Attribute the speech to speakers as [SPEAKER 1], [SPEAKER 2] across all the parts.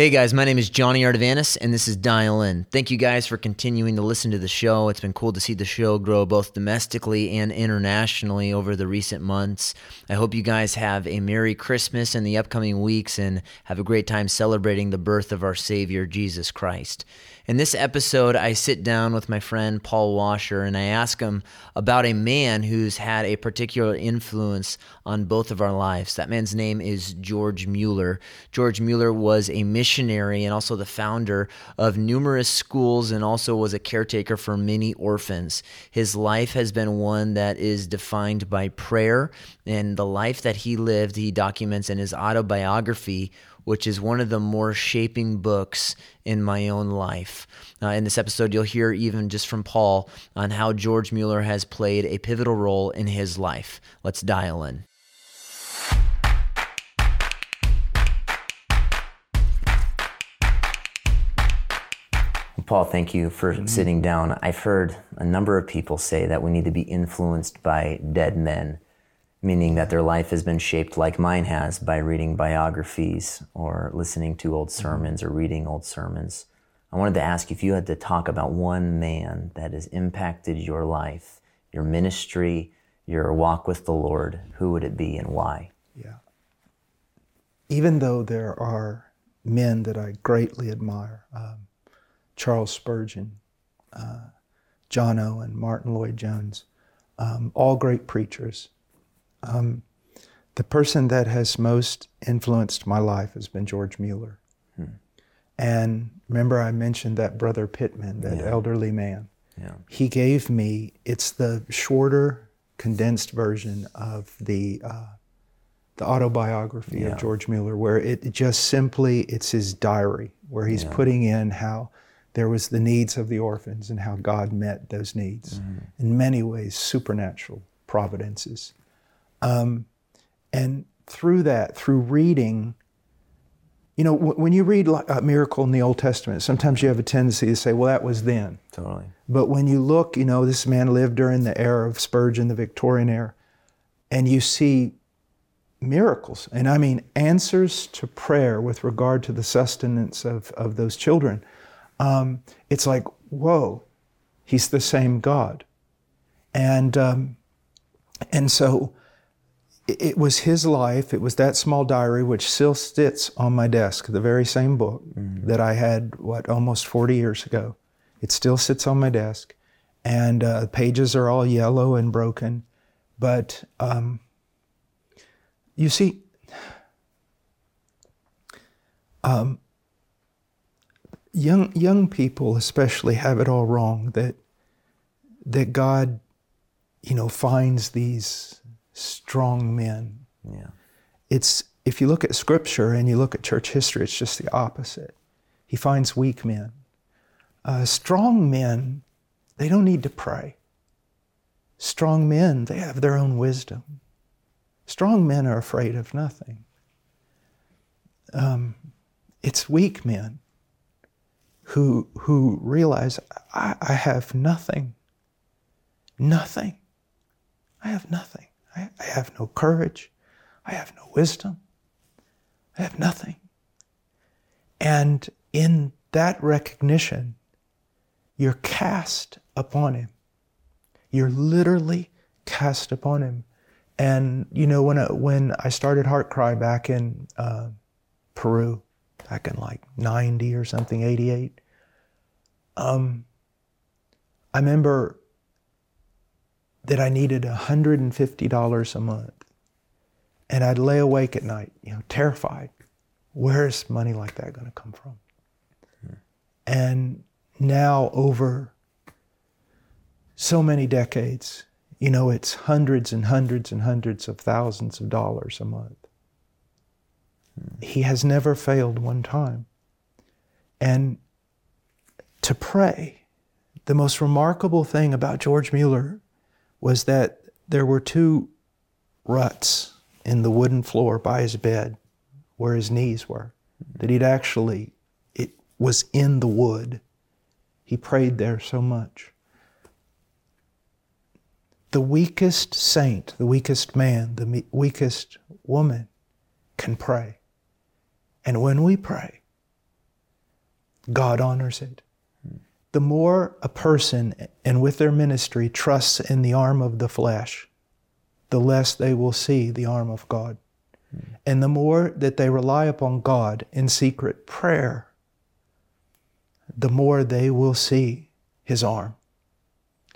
[SPEAKER 1] Hey guys, my name is Johnny Artavanis, and this is Dial In. Thank you guys for continuing to listen to the show. It's been cool to see the show grow both domestically and internationally over the recent months. I hope you guys have a Merry Christmas in the upcoming weeks and have a great time celebrating the birth of our Savior, Jesus Christ. In this episode, I sit down with my friend Paul Washer and I ask him about a man who's had a particular influence on both of our lives. That man's name is George Mueller. George Mueller was a missionary and also the founder of numerous schools and also was a caretaker for many orphans. His life has been one that is defined by prayer, and the life that he lived, he documents in his autobiography which is one of the more shaping books in my own life. Uh, in this episode, you'll hear even just from Paul on how George Mueller has played a pivotal role in his life. Let's dial in. Paul, thank you for mm-hmm. sitting down. I've heard a number of people say that we need to be influenced by dead men meaning that their life has been shaped like mine has by reading biographies or listening to old mm-hmm. sermons or reading old sermons. I wanted to ask if you had to talk about one man that has impacted your life, your ministry, your walk with the Lord, who would it be and why?
[SPEAKER 2] Yeah. Even though there are men that I greatly admire, um, Charles Spurgeon, uh, John Owen, Martyn Lloyd-Jones, um, all great preachers, um, the person that has most influenced my life has been George Mueller. Hmm. And remember, I mentioned that brother Pittman, that yeah. elderly man. Yeah. He gave me, it's the shorter, condensed version of the, uh, the autobiography yeah. of George Mueller, where it just simply, it's his diary, where he's putting in how there was the needs of the orphans and how God met those needs. Mm-hmm. In many ways, supernatural providences. Um, and through that, through reading, you know, w- when you read a miracle in the Old Testament, sometimes you have a tendency to say, well, that was then.
[SPEAKER 1] Totally.
[SPEAKER 2] But when you look, you know, this man lived during the era of Spurgeon, the Victorian era, and you see miracles, and I mean answers to prayer with regard to the sustenance of, of those children, um, it's like, whoa, he's the same God. And, um, and so it was his life. It was that small diary, which still sits on my desk, the very same book mm-hmm. that I had, what, almost 40 years ago. It still sits on my desk. And uh, pages are all yellow and broken. But um, you see, um, young, young people especially have it all wrong that, that God, you know, finds these strong men. Yeah. It's if you look at scripture and you look at church history, it's just the opposite. He finds weak men. Uh, strong men, they don't need to pray. Strong men, they have their own wisdom. Strong men are afraid of nothing. Um, it's weak men who, who realize, I, I have nothing. Nothing. I have nothing. I, I have no courage. I have no wisdom. I have nothing. And in that recognition, you're cast upon Him. You're literally cast upon Him. And you know, when I, when I started HeartCry back in uh, Peru, back in like 90 or something, 88, um, I remember that I needed $150 a month. And I'd lay awake at night, you know, terrified. Where is money like that going to come from? Hmm. And now, over so many decades, you know, it's hundreds and hundreds and hundreds of thousands of dollars a month. Hmm. He has never failed one time. And to pray, the most remarkable thing about George Mueller was that there were two ruts in the wooden floor by his bed where his knees were, that he'd actually, it was in the wood. He prayed there so much. The weakest saint, the weakest man, the weakest woman can pray. And when we pray, God honors it. The more a person and with their ministry trusts in the arm of the flesh, the less they will see the arm of God. And the more that they rely upon God in secret prayer, the more they will see His arm,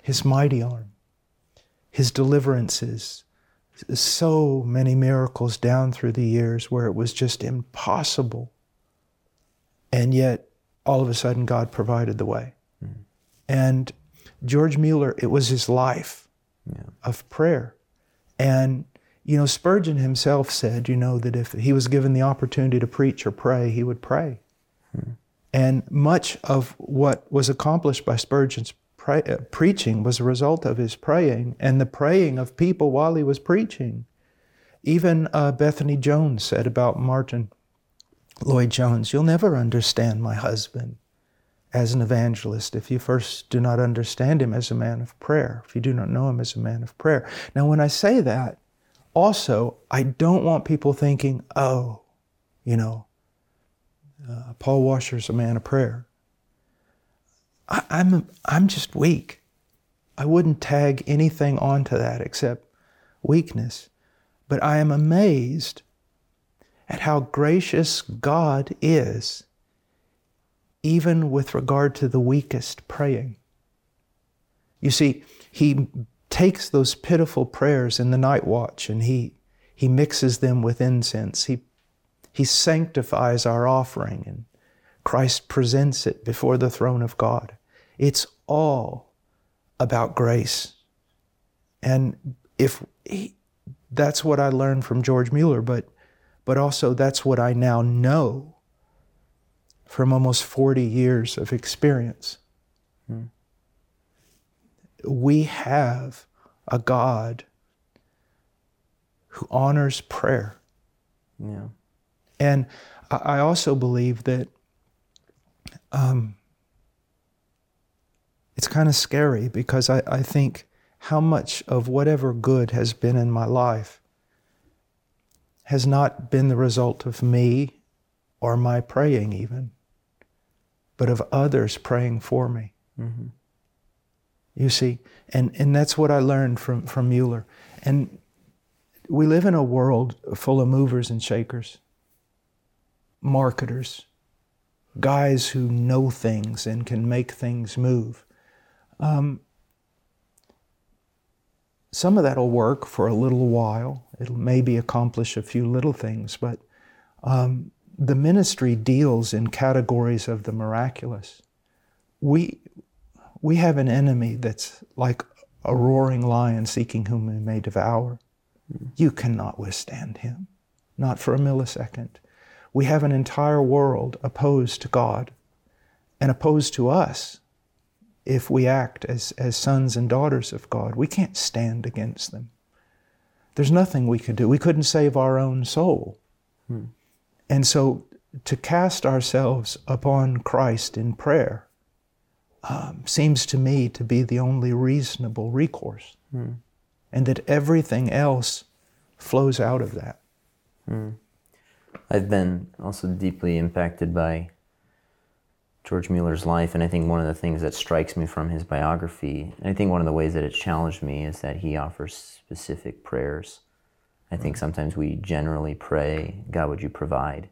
[SPEAKER 2] His mighty arm, His deliverances. So many miracles down through the years where it was just impossible. And yet, all of a sudden, God provided the way. And George Mueller, it was his life
[SPEAKER 1] Yeah.
[SPEAKER 2] of prayer. And, you know, Spurgeon himself said, you know, that if he was given the opportunity to preach or pray, he would pray. And much of what was accomplished by Spurgeon's pray, uh, preaching was a result of his praying and the praying of people while he was preaching. Even uh, Bethan Jones said about Martyn Lloyd Jones, You'll never understand my husband as an evangelist if you first do not understand him as a man of prayer, if you do not know him as a man of prayer. Now, when I say that, also, I don't want people thinking, oh, you know, uh, Paul Washer's a man of prayer. I, I'm, I'm just weak. I wouldn't tag anything onto that except weakness. But I am amazed at how gracious God is even with regard to the weakest praying. You see, he takes those pitiful prayers in the night watch and he, he mixes them with incense. He, he sanctifies our offering and Christ presents it before the throne of God. It's all about grace. And if he, that's what I learned from George Mueller, but, but also that's what I now know from almost 40 years of experience. We have a God who honors prayer.
[SPEAKER 1] Yeah.
[SPEAKER 2] And I I also believe that um, it's kind of scary because I, I think how much of whatever good has been in my life has not been the result of me or my praying, even, but of others praying for me. You see, and, and that's what I learned from, from Mueller. And we live in a world full of movers and shakers, marketers, guys who know things and can make things move. Um, some of that will work for a little while. It'll maybe accomplish a few little things, but um, the ministry deals in categories of the miraculous. We, we have an enemy that's like a roaring lion seeking whom he may devour. You cannot withstand him, not for a millisecond. We have an entire world opposed to God and opposed to us if we act as, as sons and daughters of God. We can't stand against them. There's nothing we could do. We couldn't save our own soul. Hmm. And so to cast ourselves upon Christ in prayer um, seems to me to be the only reasonable recourse. And that everything else flows out of that.
[SPEAKER 1] I've been also deeply impacted by George Mueller's life, and I think one of the things that strikes me from his biography, and I think one of the ways that it challenged me is that he offers specific prayers. I think sometimes we generally pray, God, would you provide?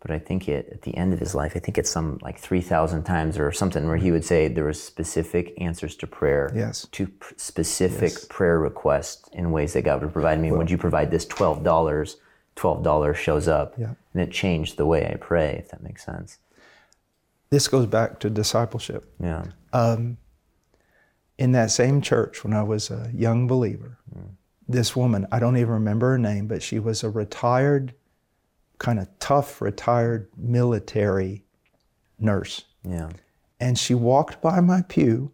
[SPEAKER 1] But I think it, at the end of his life, I think it's some like 3,000 times or something where he would say there was specific answers to prayer,
[SPEAKER 2] Yes.
[SPEAKER 1] to p- specific prayer requests in ways that God would provide me. would you provide this $12? $12 shows up.
[SPEAKER 2] Yeah.
[SPEAKER 1] And it changed the way I pray, if that makes sense.
[SPEAKER 2] This goes back to discipleship.
[SPEAKER 1] Yeah.
[SPEAKER 2] Um, in that same church when I was a young believer. This woman, I don't even remember her name, but she was a retired, kind of tough, retired military nurse.
[SPEAKER 1] Yeah.
[SPEAKER 2] And she walked by my pew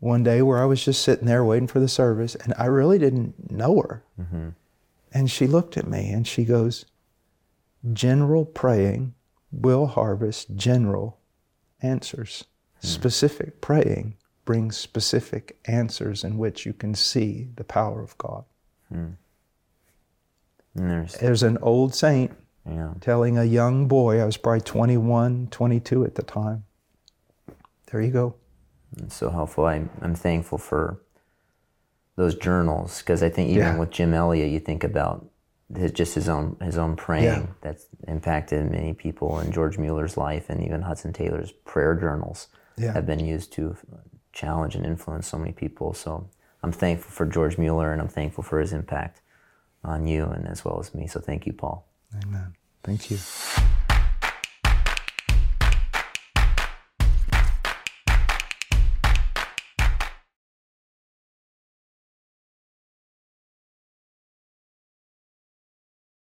[SPEAKER 2] one day where I was just sitting there waiting for the service, and I really didn't know her. Mm-hmm. And she looked at me and she goes, General praying will harvest general answers. Hmm. Specific praying brings specific answers in which you can see the power of God. Hmm.
[SPEAKER 1] And there's
[SPEAKER 2] There's an old saint
[SPEAKER 1] Yeah.
[SPEAKER 2] telling a young boy, I was probably 21, 22 at the time. There you go.
[SPEAKER 1] It's so helpful. I'm, I'm thankful for those journals because I think even
[SPEAKER 2] Yeah.
[SPEAKER 1] with Jim Elliot, you think about his, just his own his own praying
[SPEAKER 2] Yeah.
[SPEAKER 1] that's impacted many people in George Mueller's life and even Hudson Taylor's prayer journals
[SPEAKER 2] Yeah.
[SPEAKER 1] have been used to challenge and influence so many people. So I'm thankful for George Mueller and I'm thankful for his impact on you and as well as me. So thank you, Paul.
[SPEAKER 2] Amen. Thank you.